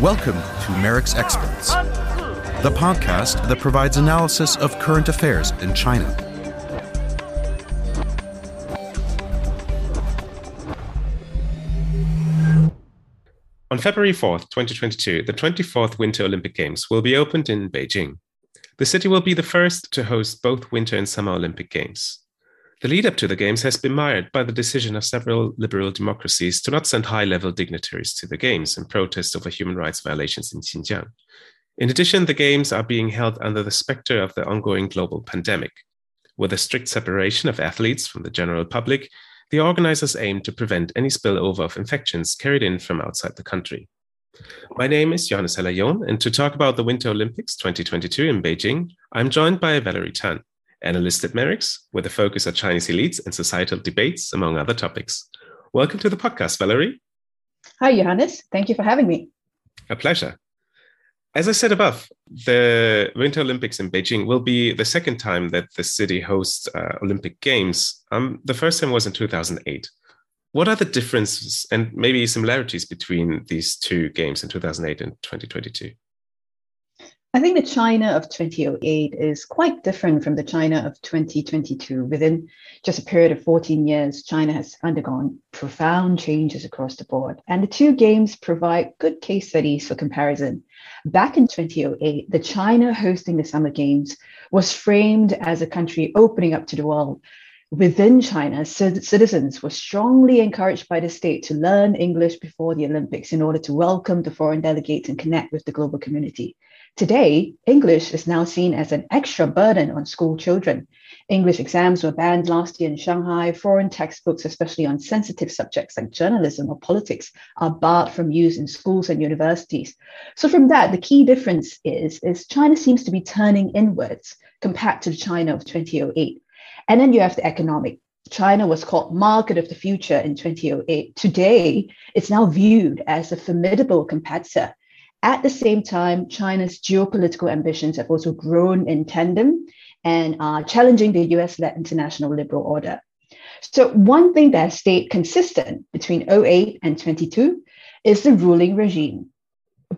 Welcome to MERICS Experts, the podcast that provides analysis of current affairs in China. On February 4th, 2022, the 24th Winter Olympic Games will be opened in Beijing. The city will be the first to host both Winter and Summer Olympic Games. The lead up to the Games has been mired by the decision of several liberal democracies to not send high level dignitaries to the Games in protest over human rights violations in Xinjiang. In addition, the Games are being held under the specter of the ongoing global pandemic. With a strict separation of athletes from the general public, the organizers aim to prevent any spillover of infections carried in from outside the country. My name is Johannes Heller-John, and to talk about the Winter Olympics 2022 in Beijing, I'm joined by Valerie Tan, analyst at MERICS, with a focus on Chinese elites and societal debates, among other topics. Welcome to the podcast, Valerie. Hi, Johannes. Thank you for having me. A pleasure. As I said above, the Winter Olympics in Beijing will be the second time that the city hosts uh, Olympic Games. Um, the first time was in 2008. What are the differences and maybe similarities between these two games in 2008 and 2022? I think the China of 2008 is quite different from the China of 2022. Within just a period of 14 years, China has undergone profound changes across the board. And the two games provide good case studies for comparison. Back in 2008, the China hosting the Summer Games was framed as a country opening up to the world within China, citizens were strongly encouraged by the state to learn English before the Olympics in order to welcome the foreign delegates and connect with the global community. Today, English is now seen as an extra burden on school children. English exams were banned last year in Shanghai. Foreign textbooks, especially on sensitive subjects like journalism or politics, are barred from use in schools and universities. So from that, the key difference is, is China seems to be turning inwards compared to China of 2008 and then you have the economic. China was called market of the future in 2008. Today, it's now viewed as a formidable competitor. At the same time, China's geopolitical ambitions have also grown in tandem and are challenging the US led international liberal order. So, one thing that stayed consistent between 08 and 22 is the ruling regime.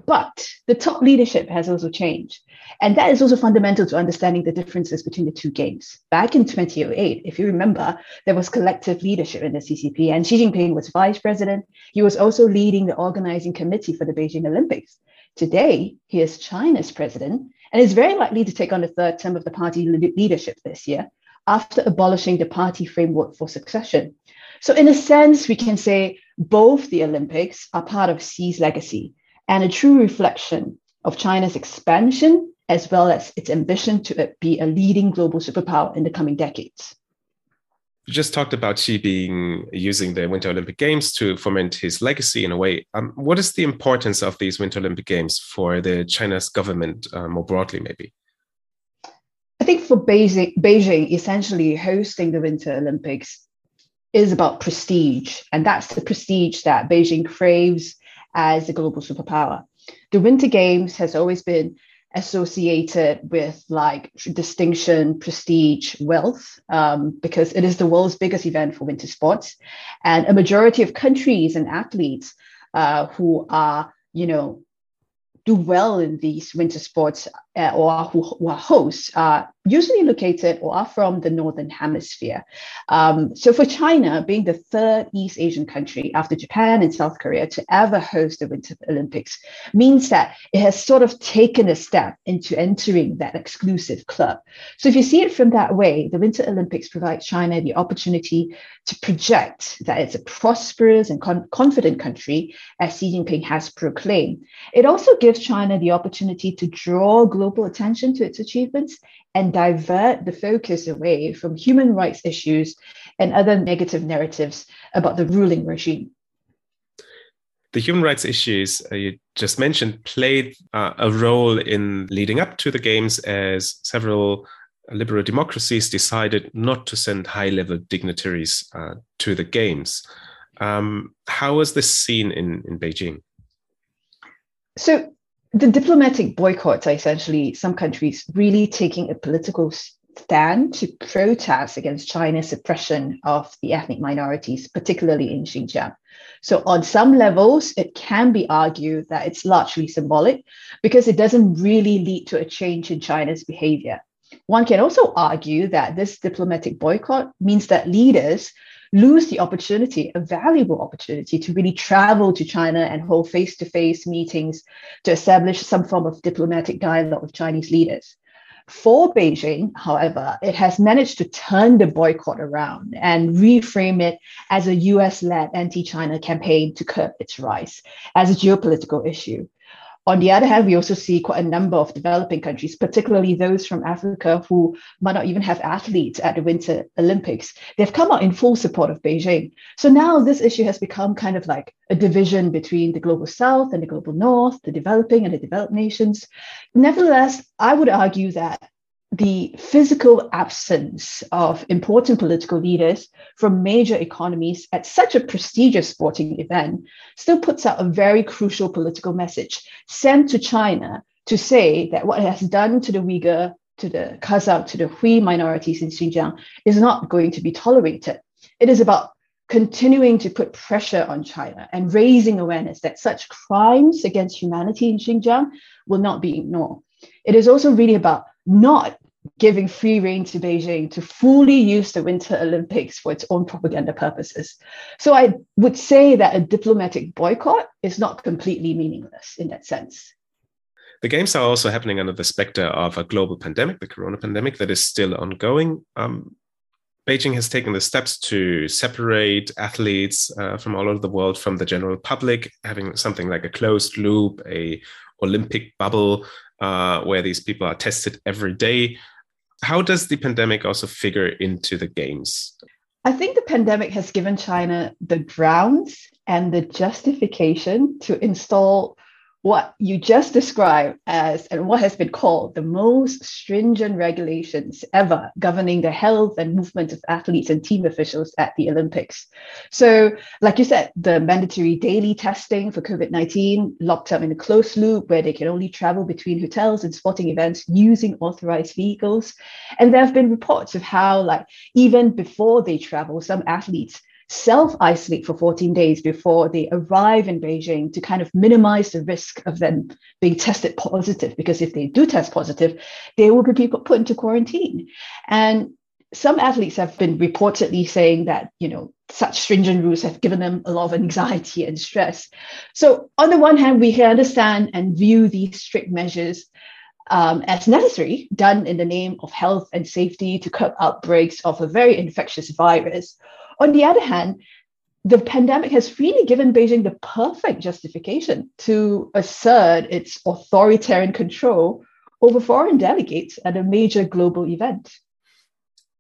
But the top leadership has also changed. And that is also fundamental to understanding the differences between the two games. Back in 2008, if you remember, there was collective leadership in the CCP, and Xi Jinping was vice president. He was also leading the organizing committee for the Beijing Olympics. Today, he is China's president and is very likely to take on the third term of the party leadership this year after abolishing the party framework for succession. So, in a sense, we can say both the Olympics are part of Xi's legacy and a true reflection of China's expansion as well as its ambition to be a leading global superpower in the coming decades. You just talked about Xi being using the Winter Olympic Games to foment his legacy in a way. Um, what is the importance of these Winter Olympic Games for the China's government uh, more broadly, maybe? I think for Beijing, Beijing, essentially hosting the Winter Olympics is about prestige, and that's the prestige that Beijing craves as a global superpower. The Winter Games has always been associated with like distinction, prestige, wealth, um, because it is the world's biggest event for winter sports. And a majority of countries and athletes uh, who are, you know, do well in these winter sports uh, or who, who, are hosts are usually located or are from the northern hemisphere. Um, so for China, being the third East Asian country after Japan and South Korea to ever host the Winter Olympics means that it has sort of taken a step into entering that exclusive club. So if you see it from that way, the Winter Olympics provide China the opportunity to project that it's a prosperous and con- confident country, as Xi Jinping has proclaimed. It also gives China the opportunity to draw global attention to its achievements and divert the focus away from human rights issues and other negative narratives about the ruling regime. The human rights issues uh, you just mentioned played uh, a role in leading up to the games as several liberal democracies decided not to send high level dignitaries uh, to the games. Um, how was this seen in, in Beijing? So, the diplomatic boycotts are essentially some countries really taking a political stand to protest against China's suppression of the ethnic minorities, particularly in Xinjiang. So, on some levels, it can be argued that it's largely symbolic because it doesn't really lead to a change in China's behavior. One can also argue that this diplomatic boycott means that leaders lose the opportunity, a valuable opportunity, to really travel to China and hold face to face meetings to establish some form of diplomatic dialogue with Chinese leaders. For Beijing, however, it has managed to turn the boycott around and reframe it as a US led anti China campaign to curb its rise as a geopolitical issue. On the other hand, we also see quite a number of developing countries, particularly those from Africa who might not even have athletes at the Winter Olympics. They've come out in full support of Beijing. So now this issue has become kind of like a division between the global south and the global north, the developing and the developed nations. Nevertheless, I would argue that the physical absence of important political leaders from major economies at such a prestigious sporting event still puts out a very crucial political message sent to China to say that what it has done to the Uyghur, to the Kazakh, to the Hui minorities in Xinjiang is not going to be tolerated. It is about continuing to put pressure on China and raising awareness that such crimes against humanity in Xinjiang will not be ignored. It is also really about not giving free rein to Beijing to fully use the Winter Olympics for its own propaganda purposes. So I would say that a diplomatic boycott is not completely meaningless in that sense. The games are also happening under the specter of a global pandemic, the corona pandemic, that is still ongoing. Um, Beijing has taken the steps to separate athletes uh, from all over the world from the general public, having something like a closed loop, a Olympic bubble uh, where these people are tested every day. How does the pandemic also figure into the games? I think the pandemic has given China the grounds and the justification to install what you just described as and what has been called the most stringent regulations ever governing the health and movement of athletes and team officials at the Olympics. So, like you said, the mandatory daily testing for COVID 19, locked up in a closed loop where they can only travel between hotels and sporting events using authorized vehicles. And there have been reports of how, like, even before they travel, some athletes self isolate for 14 days before they arrive in Beijing to kind of minimize the risk of them being tested positive. Because if they do test positive, they will be put into quarantine. And some athletes have been reportedly saying that, you know, such stringent rules have given them a lot of anxiety and stress. So, on the one hand, we can understand and view these strict measures um, as necessary, done in the name of health and safety to curb outbreaks of a very infectious virus. On the other hand, the pandemic has really given Beijing the perfect justification to assert its authoritarian control over foreign delegates at a major global event.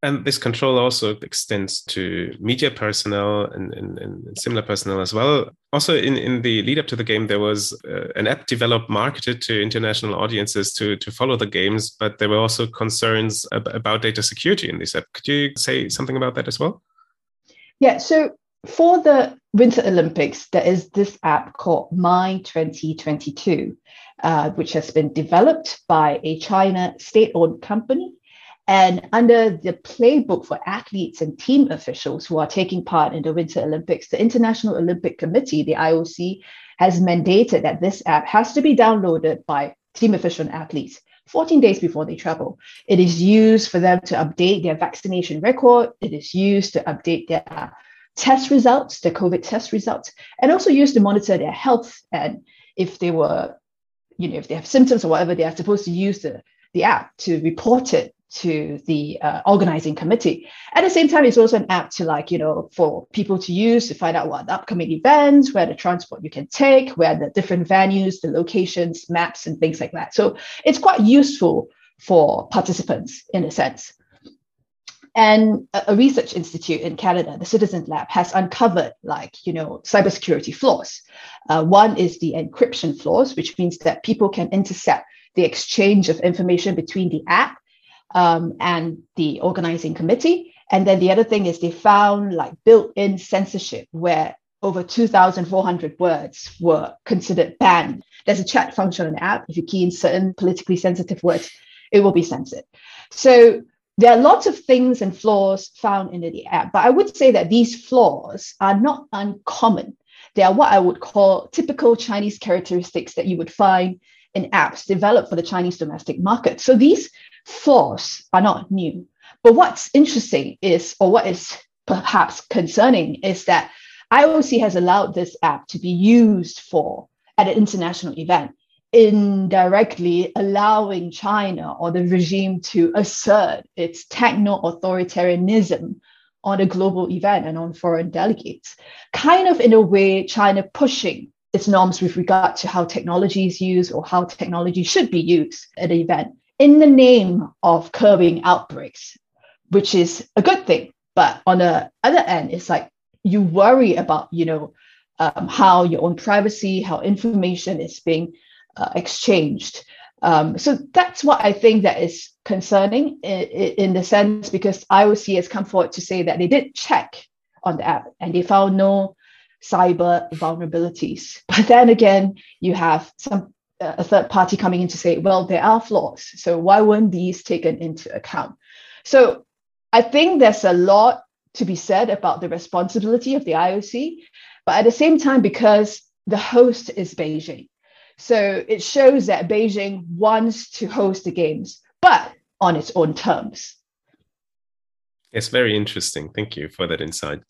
And this control also extends to media personnel and, and, and similar personnel as well. Also, in, in the lead up to the game, there was uh, an app developed, marketed to international audiences to, to follow the games, but there were also concerns ab- about data security in this app. Could you say something about that as well? Yeah, so for the Winter Olympics, there is this app called My 2022, uh, which has been developed by a China state owned company. And under the playbook for athletes and team officials who are taking part in the Winter Olympics, the International Olympic Committee, the IOC, has mandated that this app has to be downloaded by team official and athletes 14 days before they travel. It is used for them to update their vaccination record. It is used to update their test results, their COVID test results, and also used to monitor their health. And if they were, you know, if they have symptoms or whatever, they are supposed to use the, the app to report it to the uh, organizing committee. At the same time, it's also an app to like, you know, for people to use to find out what the upcoming events, where the transport you can take, where the different venues, the locations, maps, and things like that. So it's quite useful for participants in a sense. And a, research institute in Canada, the Citizen Lab, has uncovered like, you know, cybersecurity flaws. Uh, one is the encryption flaws, which means that people can intercept the exchange of information between the app um, and the organizing committee. And then the other thing is they found like built-in censorship where over 2,400 words were considered banned. There's a chat function on the app. If you key in certain politically sensitive words, it will be censored. So there are lots of things and flaws found in the app, but I would say that these flaws are not uncommon. They are what I would call typical Chinese characteristics that you would find in apps developed for the Chinese domestic market. So these flaws are not new. But what's interesting is, or what is perhaps concerning, is that IOC has allowed this app to be used for at an international event indirectly allowing China or the regime to assert its techno authoritarianism on a global event and on foreign delegates, kind of in a way, China pushing its norms with regard to how technology is used or how technology should be used at an event in the name of curbing outbreaks, which is a good thing. But on the other end, it's like you worry about, you know, um, how your own privacy, how information is being uh, exchanged. Um, so that's what I think that is concerning in, in the sense because IOC has come forward to say that they did check on the app and they found no cyber vulnerabilities. But then again, you have some a third party coming in to say, well, there are flaws. So why weren't these taken into account? So I think there's a lot to be said about the responsibility of the IOC, but at the same time, because the host is Beijing, so it shows that Beijing wants to host the games, but on its own terms. It's very interesting. Thank you for that insight.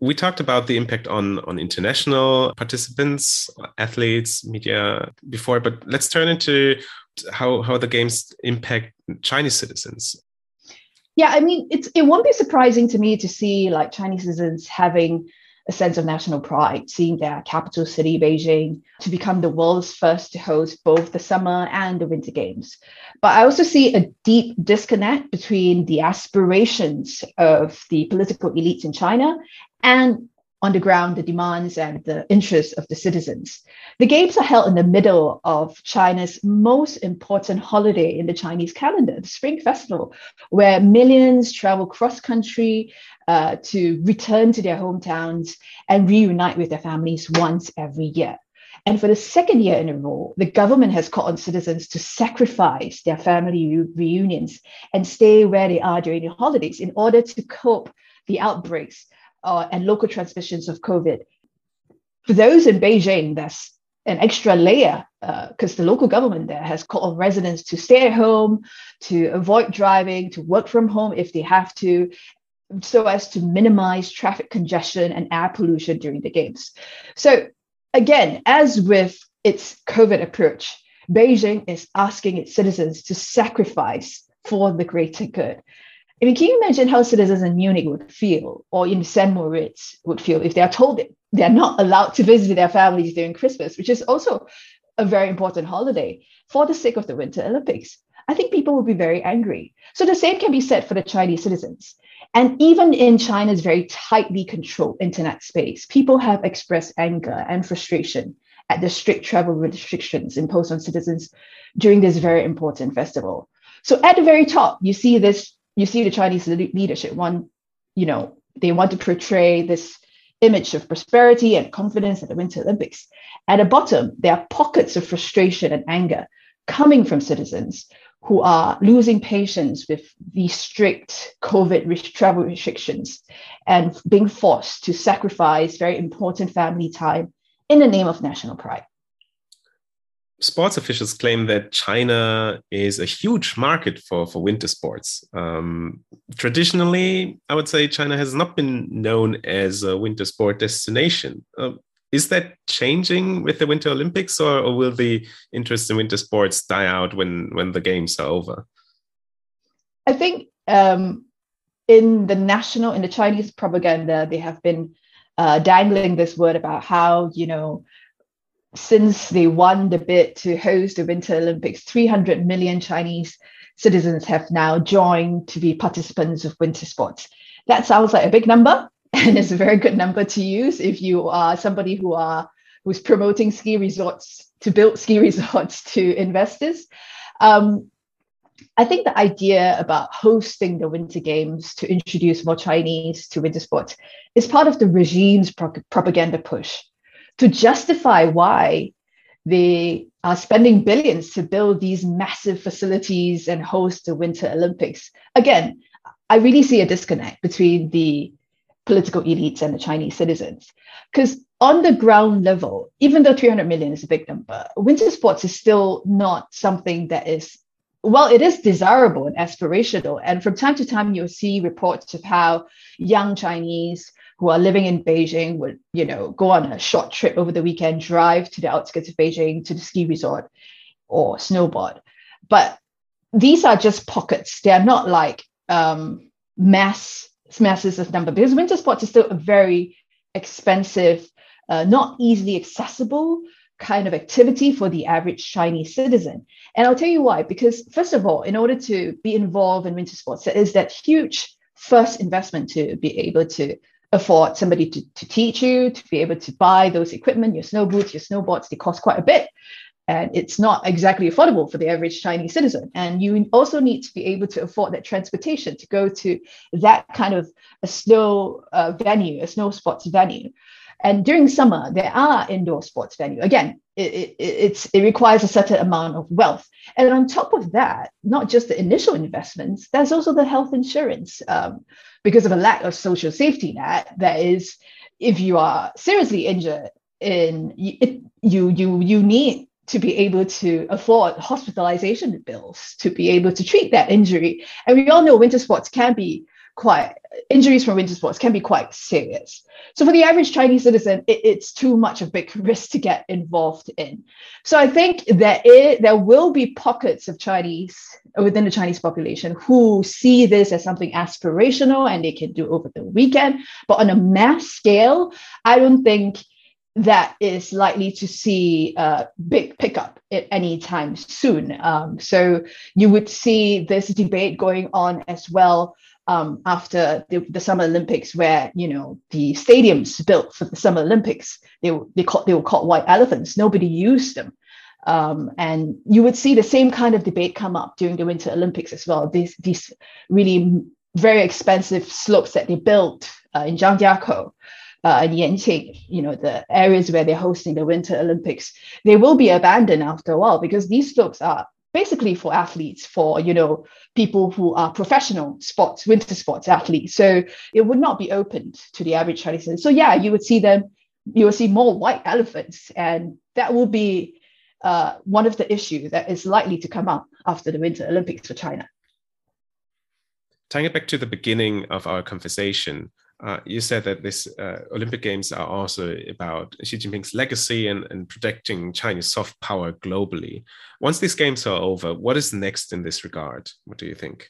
We talked about the impact on, on international participants, athletes, media before, but let's turn into how, how the games impact Chinese citizens. Yeah, I mean, it's it won't be surprising to me to see like Chinese citizens having a sense of national pride, seeing their capital city, Beijing, to become the world's first to host both the summer and the winter games. But I also see a deep disconnect between the aspirations of the political elites in China and on the ground the demands and the interests of the citizens. The Games are held in the middle of China's most important holiday in the Chinese calendar, the Spring Festival, where millions travel cross country uh, to return to their hometowns and reunite with their families once every year. And for the second year in a row, the government has called on citizens to sacrifice their family reunions and stay where they are during the holidays in order to cope the outbreaks uh, and local transmissions of COVID. For those in Beijing, that's an extra layer because uh, the local government there has called on residents to stay at home, to avoid driving, to work from home if they have to, so as to minimize traffic congestion and air pollution during the games. So, again, as with its COVID approach, Beijing is asking its citizens to sacrifice for the greater good. I mean, can you imagine how citizens in Munich would feel, or in St. Moritz would feel, if they are told that they're not allowed to visit their families during Christmas, which is also a very important holiday for the sake of the Winter Olympics? I think people would be very angry. So the same can be said for the Chinese citizens. And even in China's very tightly controlled internet space, people have expressed anger and frustration at the strict travel restrictions imposed on citizens during this very important festival. So at the very top, you see this you see the Chinese leadership want, you know, they want to portray this image of prosperity and confidence at the Winter Olympics. At the bottom, there are pockets of frustration and anger coming from citizens who are losing patience with the strict COVID travel restrictions and being forced to sacrifice very important family time in the name of national pride sports officials claim that China is a huge market for, for winter sports. Um, traditionally, I would say China has not been known as a winter sport destination. Uh, is that changing with the Winter Olympics, or, or, will the interest in winter sports die out when, when the games are over? I think um, in the national, in the Chinese propaganda, they have been uh, dangling this word about how, you know, since they won the bid to host the Winter Olympics, 300 million Chinese citizens have now joined to be participants of winter sports. That sounds like a big number, and it's a very good number to use if you are somebody who are who's promoting ski resorts to build ski resorts to investors. Um, I think the idea about hosting the Winter Games to introduce more Chinese to winter sports is part of the regime's pro- propaganda push to justify why they are spending billions to build these massive facilities and host the Winter Olympics. Again, I really see a disconnect between the political elites and the Chinese citizens. Because on the ground level, even though 300 million is a big number, winter sports is still not something that is, well, it is desirable and aspirational. And from time to time, you'll see reports of how young Chinese who are living in Beijing would, you know, go on a short trip over the weekend, drive to the outskirts of Beijing to the ski resort or snowboard. But these are just pockets. They are not like um, mass masses of number because winter sports is still a very expensive, uh, not easily accessible kind of activity for the average Chinese citizen. And I'll tell you why. Because first of all, in order to be involved in winter sports, there is that huge first investment to be able to afford somebody to, to teach you, to be able to buy those equipment, your snow boots, your snowboards, they cost quite a bit. And it's not exactly affordable for the average Chinese citizen. And you also need to be able to afford that transportation to go to that kind of a snow uh, venue, a snow sports venue. And during summer, there are indoor sports venue. Again, it, it, it requires a certain amount of wealth. And on top of that, not just the initial investments, there's also the health insurance. Um, because of a lack of social safety net, that is, if you are seriously injured, in it, you you you need to be able to afford hospitalization bills to be able to treat that injury. And we all know winter sports can be quite injuries from winter sports can be quite serious. So for the average Chinese citizen, it, it's too much of a big risk to get involved in. So I think that it, there will be pockets of Chinese within the Chinese population who see this as something aspirational and they can do over the weekend. But on a mass scale, I don't think that is likely to see a big pickup at any time soon. Um, so you would see this debate going on as well um, after the, the, Summer Olympics, where you know the stadiums built for the Summer Olympics, they they called they were called white elephants. Nobody used them, um, and you would see the same kind of debate come up during the Winter Olympics as well. These these really very expensive slopes that they built uh, in Zhangjiakou. Uh, and Yanqing, you know, the areas where they're hosting the Winter Olympics, they will be abandoned after a while because these slopes are basically for athletes, for you know people who are professional sports, winter sports athletes. So it would not be opened to the average Chinese. So yeah, you would see them, you will see more white elephants, and that will be uh, one of the issues that is likely to come up after the Winter Olympics for China. Tying it back to the beginning of our conversation, uh, you said that this uh, Olympic Games are also about Xi Jinping's legacy and, and protecting China's soft power globally. Once these games are over, what is next in this regard? What do you think?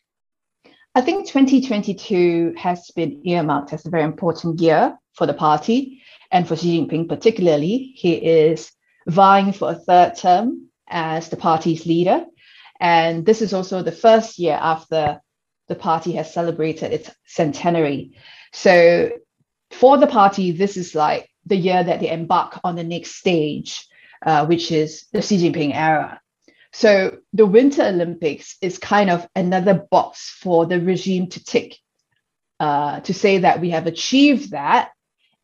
I think 2022 has been earmarked as a very important year for the party and for Xi Jinping particularly. He is vying for a third term as the party's leader. And this is also the first year after the party has celebrated its centenary. So for the party, this is like the year that they embark on the next stage, uh, which is the Xi Jinping era. So the Winter Olympics is kind of another box for the regime to tick uh, to say that we have achieved that,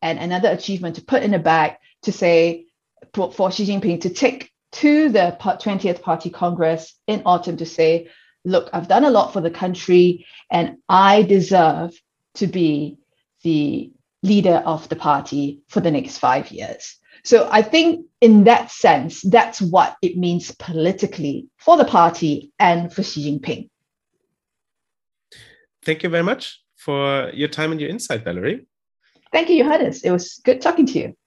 and another achievement to put in a bag to say for, for Xi Jinping to tick to the 20th Party Congress in autumn to say, look, I've done a lot for the country, and I deserve to be the leader of the party for the next five years. So I think in that sense, that's what it means politically for the party and for Xi Jinping. Thank you very much for your time and your insight, Valerie. Thank you, Johannes. It was good talking to you.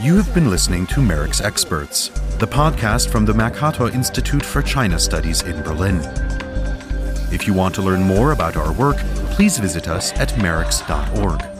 You have been listening to MERICS Experts, the podcast from the Mercator Institute for China Studies in Berlin. If you want to learn more about our work, please visit us at merics.org.